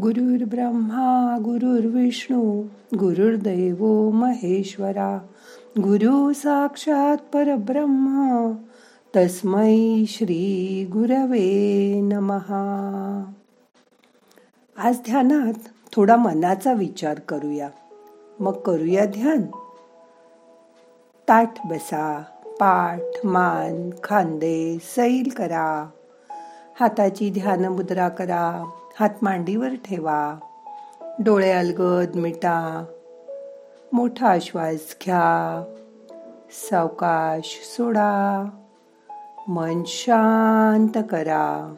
गुरुर् ब्रह्मा गुरुर्विष्णू गुरुर्दैव महेश्वरा गुरु साक्षात परब्रह्मा तस्मै श्री गुरवे नमहा आज ध्यानात थोडा मनाचा विचार करूया. मग करूया ध्यान. ताठ बसा पाठ मान खांदे सैल करा. हाताची ध्यान मुद्रा करा. हात मांडीवर ठेवा. डोळे अलगद मिटा. मोठा श्वास घ्या. सावकाश सोडा. मन शांत करा.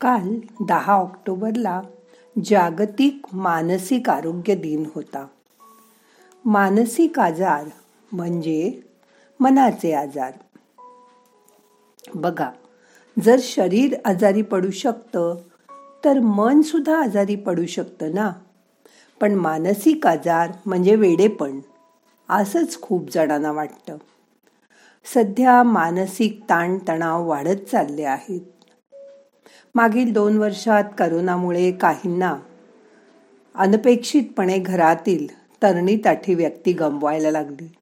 काल दहा ऑक्टोबरला जागतिक मानसिक आरोग्य दिन होता. मानसिक आजार म्हणजे मनाचे आजार. बघा जर शरीर आजारी पडू शकतं तर मन सुद्धा आजारी पडू शकतं ना? पण मानसिक आजार म्हणजे वेडेपण असंच खूप जणांना वाटतं. सध्या मानसिक ताणतणाव वाढत चालले आहेत. मागील दोन वर्षात करोनामुळे काहींना अनपेक्षितपणे घरातील तरणी ताठी व्यक्ती गमवायला लागली.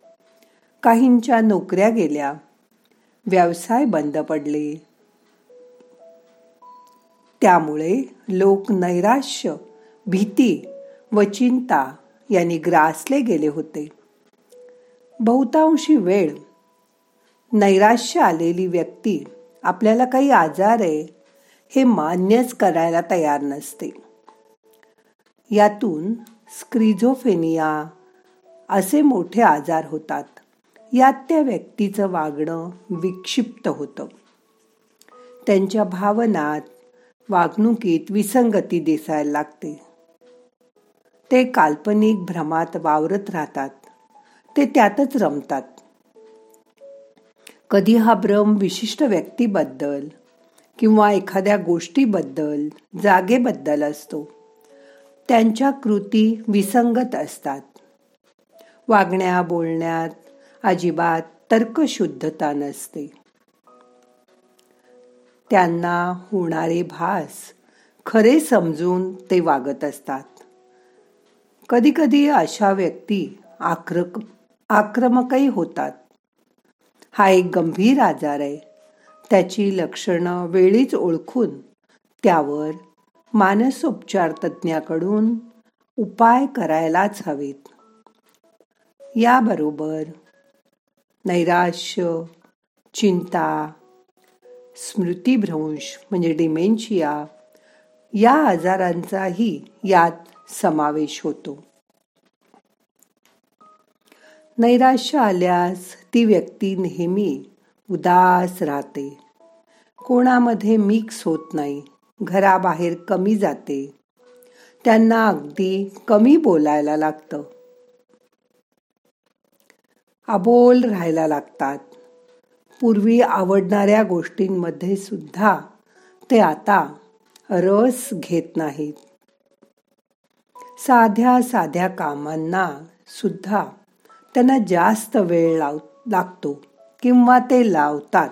काहींच्या नोकऱ्या गेल्या. व्यवसाय बंद पडले. त्यामुळे लोक नैराश्य भीती व चिंता यांनी ग्रासले गेले होते. बहुतांशी वेळ नैराश्य आलेली व्यक्ती आपल्याला काही आजार आहे हे मान्यच करायला तयार नसते. यातून स्क्रिझोफेनिया असे मोठे आजार होतात. यात त्या व्यक्तीचं वागणं विक्षिप्त होतं. त्यांच्या भावनात वागणुकीत विसंगती दिसायला लागते. ते काल्पनिक भ्रमात वावरत राहतात. ते त्यातच रमतात. कधी हा भ्रम विशिष्ट व्यक्तीबद्दल किंवा एखाद्या गोष्टीबद्दल जागेबद्दल असतो. त्यांच्या कृती विसंगत असतात. वागण्या बोलण्यात अजिबात तर्कशुद्धता नसते. त्यांना होणारे भास खरे समजून ते वागत असतात. कधीकधी अशा व्यक्ती आक्रक आक्रमकही होतात. हा एक गंभीर आजार आहे. त्याची लक्षणं वेळीच ओळखून त्यावर मानसोपचार तज्ज्ञाकडून उपाय करायलाच हवेत. याबरोबर नैराश्य चिंता स्मृतिभ्रंश म्हणजे डिमेन्शिया या आजारांचाही यात समावेश होतो. नैराश्य आल्यास ती व्यक्ती नेहमी उदास राहते. कोणामध्ये मिक्स होत नाही. घराबाहेर कमी जाते. त्यांना अगदी कमी बोलायला लागतं. अबोल राहायला लागतात. पूर्वी आवडणाऱ्या गोष्टींमध्ये सुद्धा ते आता रस घेत नाहीत. साध्या साध्या कामांना सुद्धा त्यांना जास्त वेळ लाव लागतो. किंवा ते लावतात.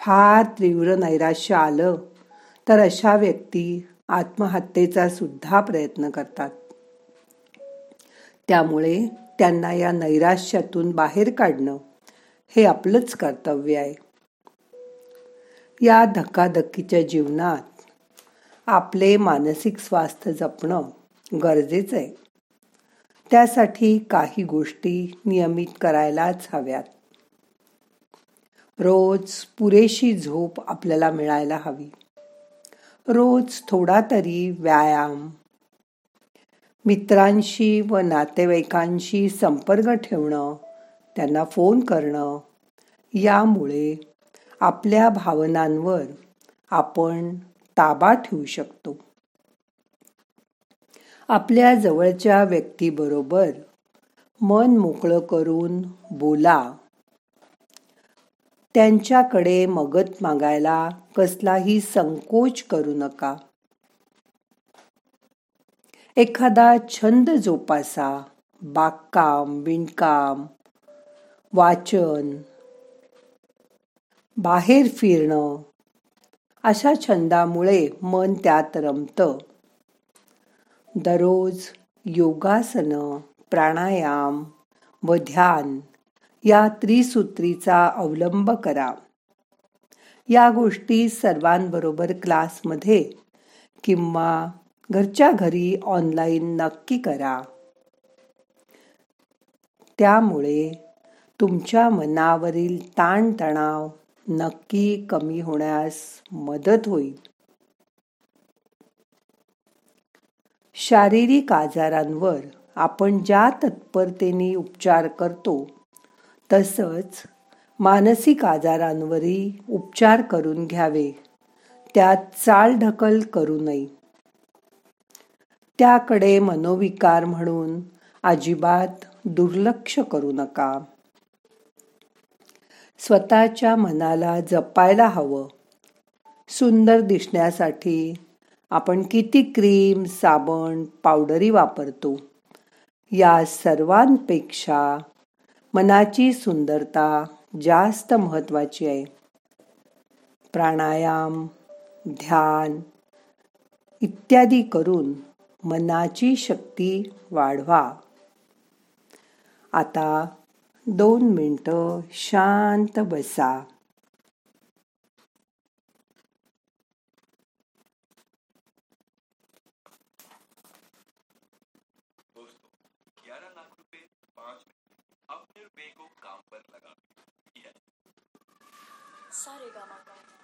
फार तीव्र नैराश्य आलं तर अशा व्यक्ती आत्महत्येचा सुद्धा प्रयत्न करतात. त्यामुळे त्यांना या नैराश्यातून बाहेर काढणं हे आपलंच कर्तव्य आहे. या धकाधकीच्या जीवनात आपले मानसिक स्वास्थ्य जपणं गरजेचं आहे. त्यासाठी काही गोष्टी नियमित करायलाच हव्यात. रोज पुरेशी झोप आपल्याला मिळायला हवी. रोज थोडा तरी व्यायाम. मित्रांशी व नातेवाईकांशी संपर्क ठेवणं त्यांना फोन करणं यामुळे आपल्या भावनांवर आपण ताबा ठेवू शकतो. आपल्या जवळच्या व्यक्तीबरोबर मन मोकळं करून बोला. त्यांच्याकडे मगत मागायला कसलाही संकोच करू नका. एखादा छंद जोपासा. बागकाम विणकाम वाचन बाहेर फिरणं अशा छंदामुळे मन त्यात रमतं. दररोज योगासनं प्राणायाम व ध्यान या त्रिसूत्रीचा अवलंब करा. या गोष्टी सर्वांबरोबर क्लासमध्ये किंवा घरच्या घरी ऑनलाईन नक्की करा. त्यामुळे तुमच्या मनावरील ताणतणाव नक्की कमी होण्यास मदत होईल. शारीरिक आजारांवर आपण ज्या तत्परतेने उपचार करतो तसंच मानसिक आजारांवरही उपचार करून घ्यावे. त्यात चालढकल करू नये. त्याकडे मनोविकार म्हणून अजिबात दुर्लक्ष करू नका. स्वतःच्या मनाला जपायला हवं. सुंदर दिसण्यासाठी आपण किती क्रीम साबण पावडरी वापरतो? या सर्वांपेक्षा मनाची सुंदरता जास्त महत्त्वाची आहे. प्राणायाम ध्यान इत्यादी करून मनाची शक्ती वाढवा. आता दोन मिनटं शांत बसा. 猿がまた。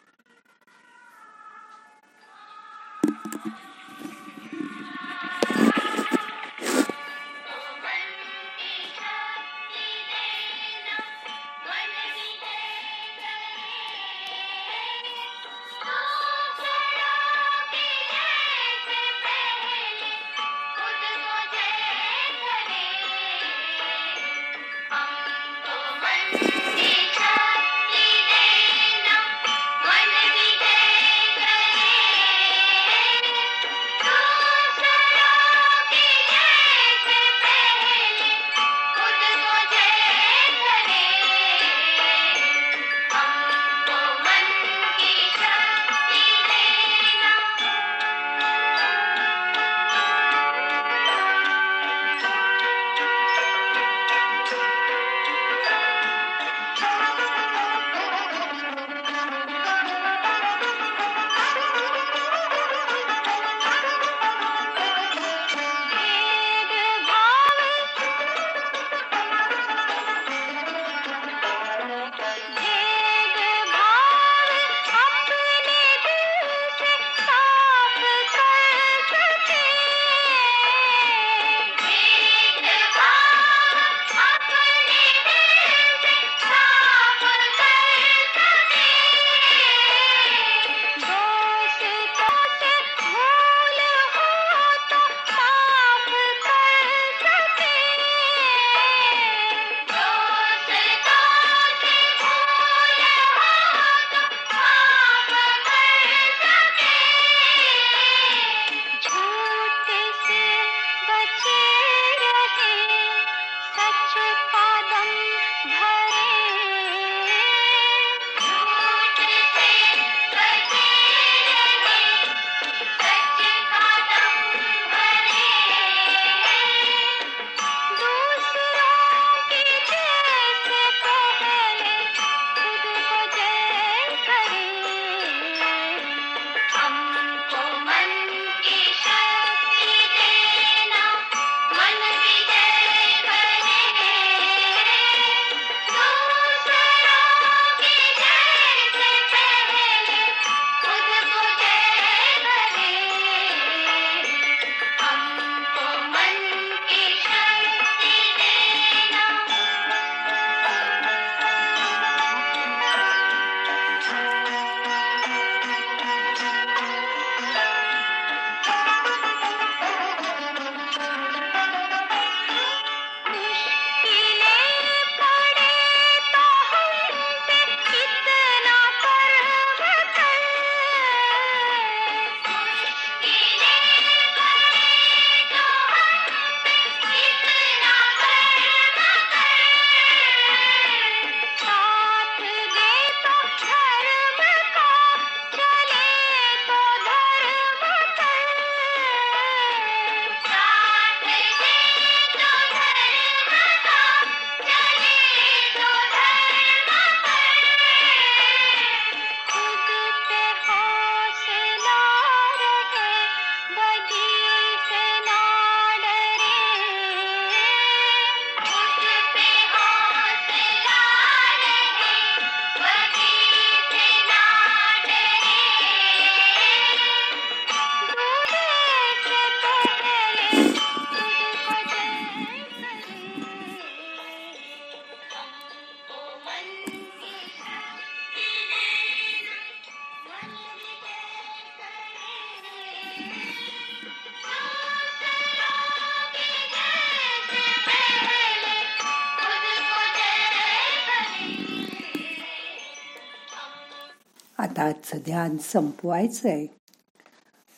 आजचं ध्यान संपवायचंय.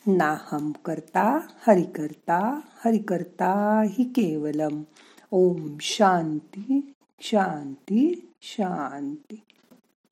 नाहम करता हरि करता हरि करता हि केवलम. ओम शांती शांती शांती.